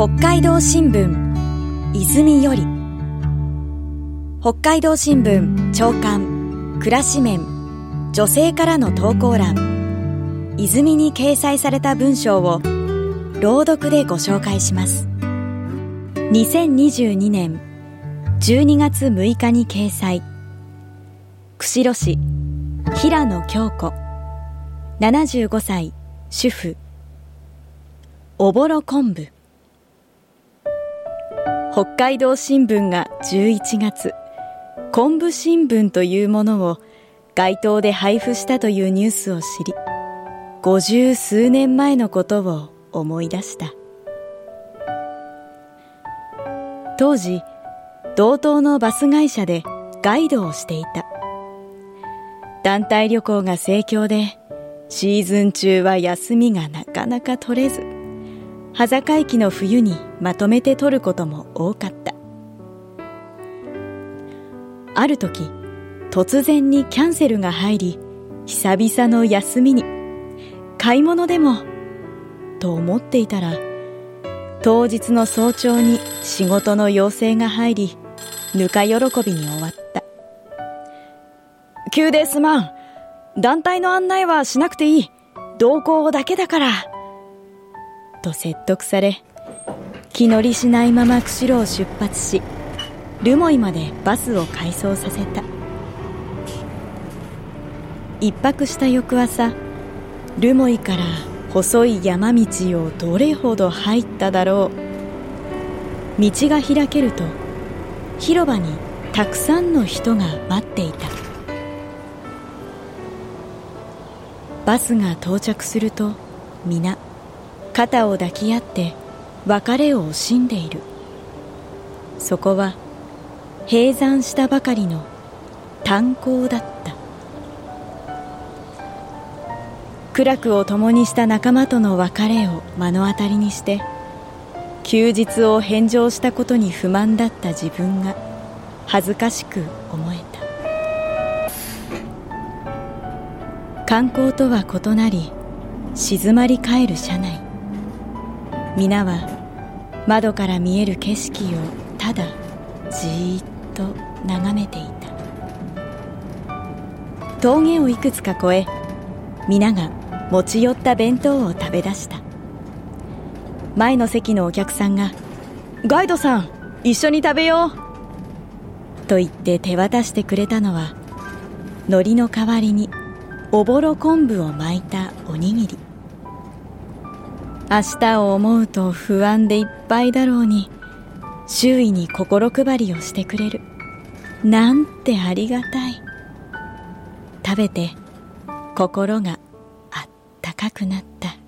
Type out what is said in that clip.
北海道新聞泉より。北海道新聞長官暮らし面女性からの投稿欄。泉に掲載された文章を朗読でご紹介します。2022年12月6日に掲載。釧路市平野京子。75歳主婦。おぼろ昆布。北海道新聞が11月昆布新聞というものを街頭で配布したというニュースを知り五十数年前のことを思い出した。当時同等のバス会社でガイドをしていた。団体旅行が盛況でシーズン中は休みがなかなか取れず。羽坂駅の冬にまとめて取ることも多かった。ある時突然にキャンセルが入り久々の休みに。買い物でもと思っていたら当日の早朝に仕事の要請が入りぬか喜びに終わった。急ですまん。団体の案内はしなくていい。同行だけだから。と説得され気乗りしないまま釧路を出発し留萌までバスを改装させた。一泊した翌朝留萌から細い山道をどれほど入っただろう。道が開けると広場にたくさんの人が待っていた。バスが到着すると皆肩を抱き合って別れを惜しんでいる。そこは閉山したばかりの炭鉱だった。苦楽を共にした仲間との別れを目の当たりにして休日を返上したことに不満だった自分が恥ずかしく思えた。観光とは異なり静まり返る車内。皆は窓から見える景色をただじーっと眺めていた。峠をいくつか越え皆が持ち寄った弁当を食べ出した。前の席のお客さんが「ガイドさん一緒に食べよう」と言って手渡してくれたのは海苔の代わりにおぼろ昆布を巻いたおにぎり。明日を思うと不安でいっぱいだろうに周囲に心配りをしてくれる。なんてありがたい。食べて心があったかくなった。